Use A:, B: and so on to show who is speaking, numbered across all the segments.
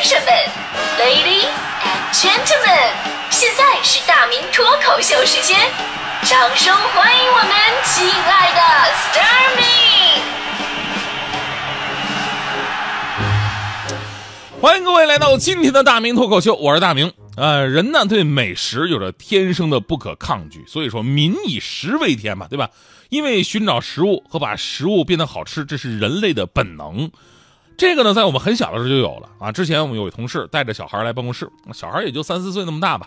A: 先生们，Ladies and Gentlemen，现在是大明脱口秀时间，掌声欢迎我们亲爱的 s t a r m y
B: 欢迎各位来到今天的大明脱口秀，我是大明。呃，人呢对美食有着天生的不可抗拒，所以说民以食为天嘛，对吧？因为寻找食物和把食物变得好吃，这是人类的本能。这个呢，在我们很小的时候就有了啊。之前我们有位同事带着小孩来办公室，小孩也就三四岁那么大吧。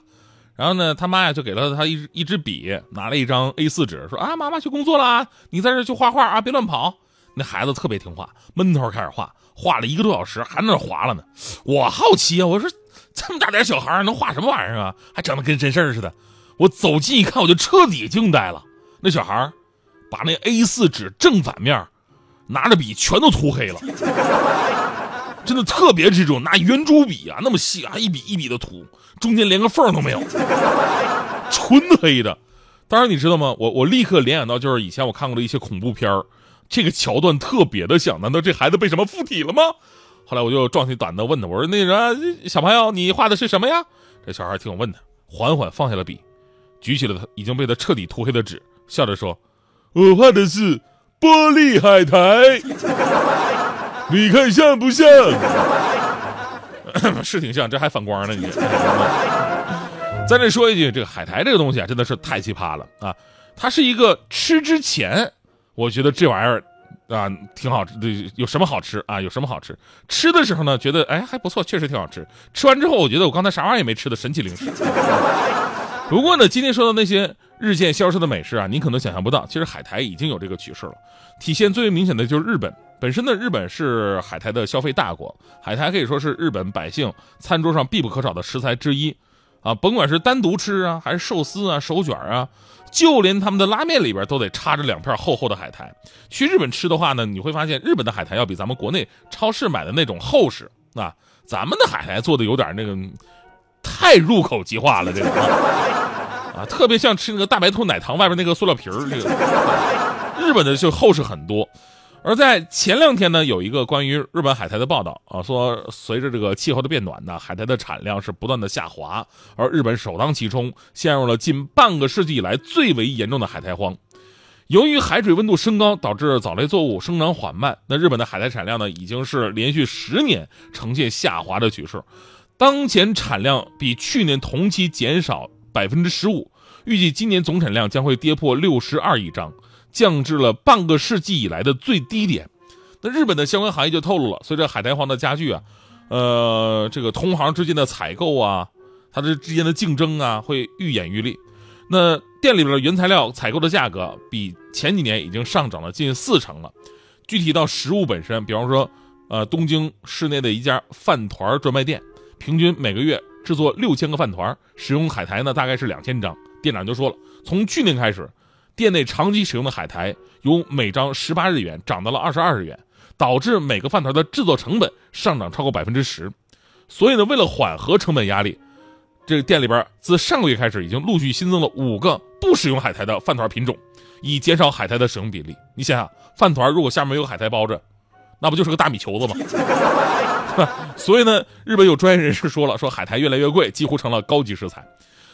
B: 然后呢，他妈呀就给了他一一支笔，拿了一张 A4 纸，说啊，妈妈去工作了，你在这去画画啊，别乱跑。那孩子特别听话，闷头开始画，画了一个多小时，还在那划了呢。我好奇啊，我说这么大点小孩能画什么玩意儿啊？还整的跟真事儿似的。我走近一看，我就彻底惊呆了。那小孩把那 A4 纸正反面拿着笔全都涂黑了，真的特别这种拿圆珠笔啊，那么细啊，一笔一笔的涂，中间连个缝都没有，纯黑的。当然你知道吗？我我立刻联想到就是以前我看过的一些恐怖片。这个桥段特别的像，难道这孩子被什么附体了吗？后来我就壮起胆子问他，我说：“那啥，小朋友，你画的是什么呀？”这小孩听我问他，缓缓放下了笔，举起了他已经被他彻底涂黑的纸，笑着说：“我画的是玻璃海苔，你看像不像？是挺像，这还反光呢，你。”在这说一句，这个海苔这个东西啊，真的是太奇葩了啊！它是一个吃之前。我觉得这玩意儿啊挺好吃的，有什么好吃啊？有什么好吃？吃的时候呢，觉得哎还不错，确实挺好吃。吃完之后，我觉得我刚才啥玩意儿也没吃的神奇零食。不过呢，今天说的那些日渐消失的美食啊，你可能想象不到，其实海苔已经有这个趋势了。体现最为明显的就是日本，本身呢，日本是海苔的消费大国，海苔可以说是日本百姓餐桌上必不可少的食材之一啊。甭管是单独吃啊，还是寿司啊、手卷啊。就连他们的拉面里边都得插着两片厚厚的海苔。去日本吃的话呢，你会发现日本的海苔要比咱们国内超市买的那种厚实啊。咱们的海苔做的有点那个太入口即化了，这个啊，特别像吃那个大白兔奶糖外边那个塑料皮儿。这个日本的就厚实很多。而在前两天呢，有一个关于日本海苔的报道啊，说随着这个气候的变暖呢，海苔的产量是不断的下滑，而日本首当其冲，陷入了近半个世纪以来最为严重的海苔荒。由于海水温度升高，导致藻类作物生长缓慢，那日本的海苔产量呢，已经是连续十年呈现下滑的趋势，当前产量比去年同期减少百分之十五，预计今年总产量将会跌破六十二亿张。降至了半个世纪以来的最低点，那日本的相关行业就透露了，随着海苔荒的加剧啊，呃，这个同行之间的采购啊，它这之间的竞争啊，会愈演愈烈。那店里边的原材料采购的价格比前几年已经上涨了近四成了。具体到食物本身，比方说，呃，东京市内的一家饭团专卖店，平均每个月制作六千个饭团，使用海苔呢大概是两千张。店长就说了，从去年开始。店内长期使用的海苔由每张十八日元涨到了二十二日元，导致每个饭团的制作成本上涨超过百分之十。所以呢，为了缓和成本压力，这个店里边自上个月开始已经陆续新增了五个不使用海苔的饭团品种，以减少海苔的使用比例。你想想，饭团如果下面有海苔包着，那不就是个大米球子吗？所以呢，日本有专业人士说了，说海苔越来越贵，几乎成了高级食材。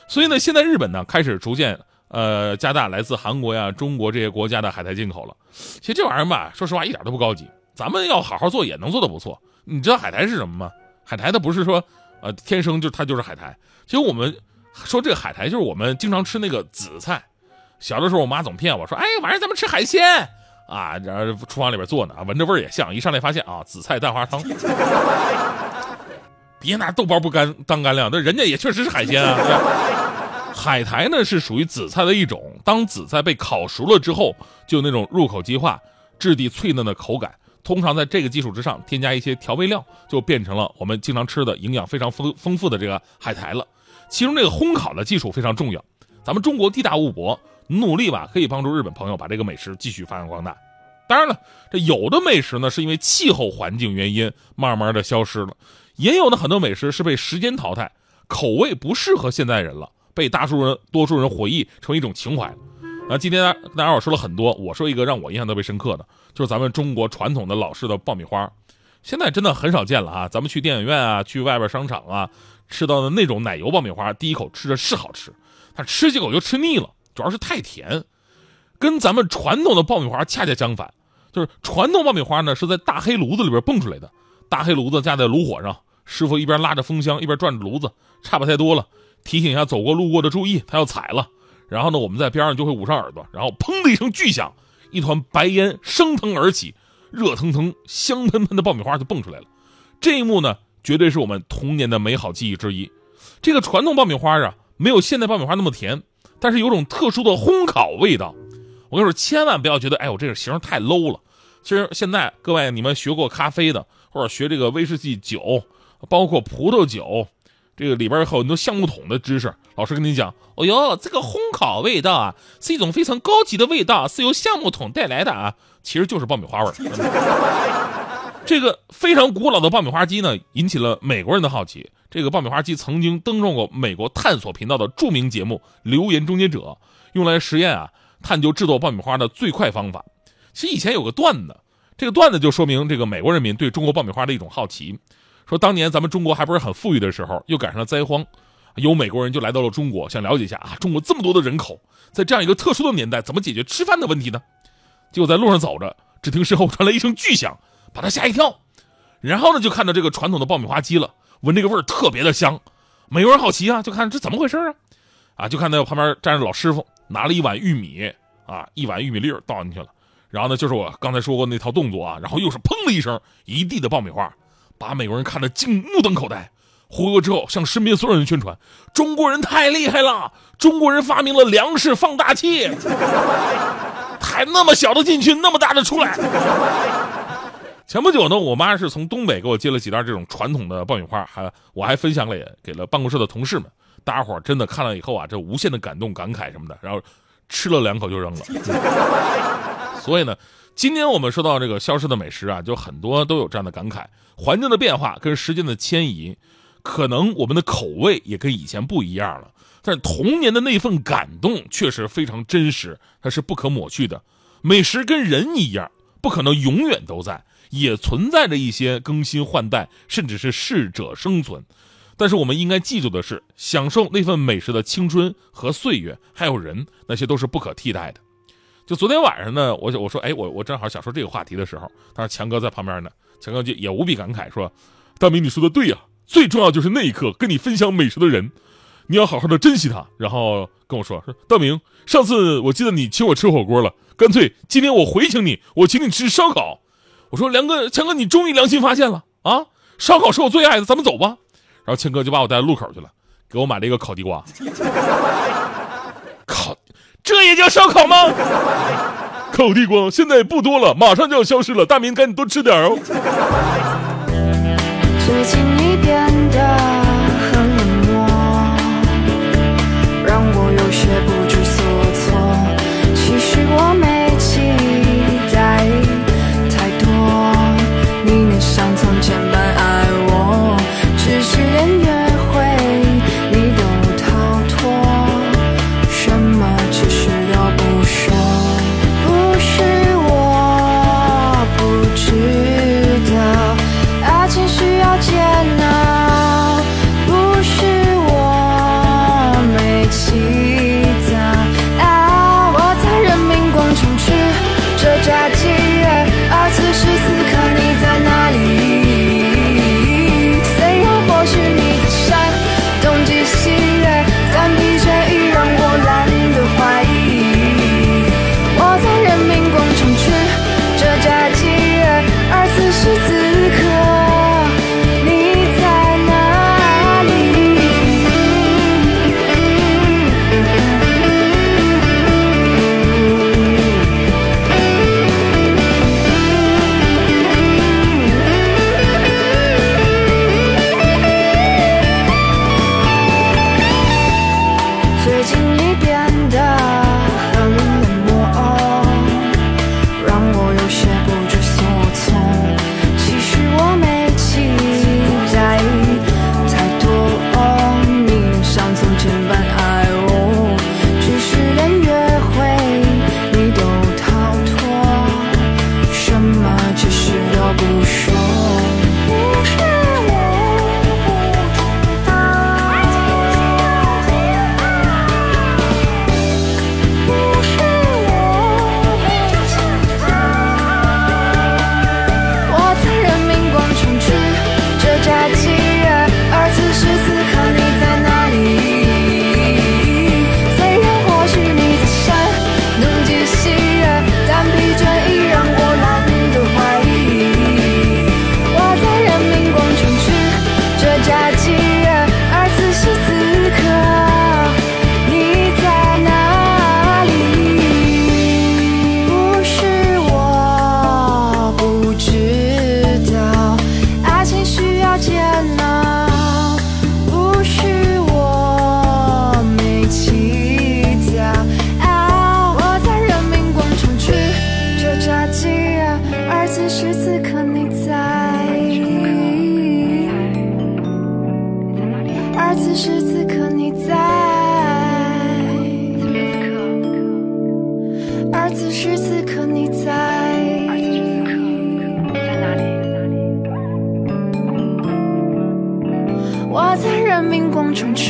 B: 所以呢，现在日本呢开始逐渐。呃，加大来自韩国呀、中国这些国家的海苔进口了。其实这玩意儿吧，说实话一点都不高级。咱们要好好做，也能做的不错。你知道海苔是什么吗？海苔它不是说，呃，天生就它就是海苔。其实我们说这个海苔就是我们经常吃那个紫菜。小的时候我妈总骗我说，哎，晚上咱们吃海鲜啊，然后厨房里边做呢，闻着味儿也像。一上来发现啊，紫菜蛋花汤。别拿豆包不干当干粮，那人家也确实是海鲜啊。海苔呢是属于紫菜的一种，当紫菜被烤熟了之后，就那种入口即化、质地脆嫩的口感。通常在这个基础之上添加一些调味料，就变成了我们经常吃的营养非常丰丰富的这个海苔了。其中这个烘烤的技术非常重要。咱们中国地大物博，努力吧可以帮助日本朋友把这个美食继续发扬光大。当然了，这有的美食呢是因为气候环境原因慢慢的消失了，也有的很多美食是被时间淘汰，口味不适合现代人了。被大数人多数人回忆成一种情怀，啊，今天大家伙说了很多，我说一个让我印象特别深刻的，就是咱们中国传统的老式的爆米花。现在真的很少见了啊！咱们去电影院啊，去外边商场啊，吃到的那种奶油爆米花，第一口吃着是好吃，但吃几口就吃腻了，主要是太甜。跟咱们传统的爆米花恰恰相反，就是传统爆米花呢是在大黑炉子里边蹦出来的，大黑炉子架在炉火上，师傅一边拉着风箱一边转着炉子，差不太多了，提醒一下走过路过的注意，他要踩了。然后呢，我们在边上就会捂上耳朵，然后砰的一声巨响，一团白烟升腾而起，热腾腾、香喷喷的爆米花就蹦出来了。这一幕呢，绝对是我们童年的美好记忆之一。这个传统爆米花啊，没有现代爆米花那么甜，但是有种特殊的烘烤味道。我跟你说，千万不要觉得，哎，我这个形太 low 了。其实现在各位，你们学过咖啡的，或者学这个威士忌酒，包括葡萄酒，这个里边有很多橡木桶的知识。老师跟你讲，哦哟，这个烘烤味道啊，是一种非常高级的味道，是由橡木桶带来的啊，其实就是爆米花味儿。这个非常古老的爆米花机呢，引起了美国人的好奇。这个爆米花机曾经登上过美国探索频道的著名节目《留言终结者》，用来实验啊。探究制作爆米花的最快方法。其实以前有个段子，这个段子就说明这个美国人民对中国爆米花的一种好奇。说当年咱们中国还不是很富裕的时候，又赶上了灾荒，有美国人就来到了中国，想了解一下啊，中国这么多的人口，在这样一个特殊的年代，怎么解决吃饭的问题呢？结果在路上走着，只听身后传来一声巨响，把他吓一跳。然后呢，就看到这个传统的爆米花机了，闻这个味儿特别的香。美国人好奇啊，就看这怎么回事啊？啊，就看到旁边站着老师傅。拿了一碗玉米啊，一碗玉米粒儿倒进去了，然后呢，就是我刚才说过那套动作啊，然后又是砰的一声，一地的爆米花，把美国人看得惊目瞪口呆。回国之后，向身边所有人宣传：中国人太厉害了，中国人发明了粮食放大器，还那么小的进去，那么大的出来。前不久呢，我妈是从东北给我寄了几袋这种传统的爆米花，还我还分享了给了办公室的同事们。大家伙真的看了以后啊，这无限的感动、感慨什么的，然后吃了两口就扔了。所以呢，今天我们说到这个消失的美食啊，就很多都有这样的感慨：环境的变化跟时间的迁移，可能我们的口味也跟以前不一样了。但是童年的那份感动确实非常真实，它是不可抹去的。美食跟人一样，不可能永远都在，也存在着一些更新换代，甚至是适者生存。但是我们应该记住的是，享受那份美食的青春和岁月，还有人，那些都是不可替代的。就昨天晚上呢，我我说，哎，我我正好想说这个话题的时候，当时强哥在旁边呢，强哥就也无比感慨说：“大明，你说的对呀，最重要就是那一刻跟你分享美食的人，你要好好的珍惜他。”然后跟我说：“说大明，上次我记得你请我吃火锅了，干脆今天我回请你，我请你吃烧烤。”我说：“梁哥，强哥，你终于良心发现了啊！烧烤是我最爱的，咱们走吧。”然后强哥就把我带到路口去了，给我买了一个烤地瓜。烤，这也叫烧烤吗？烤地瓜现在不多了，马上就要消失了。大明赶紧多吃点哦。我
C: 在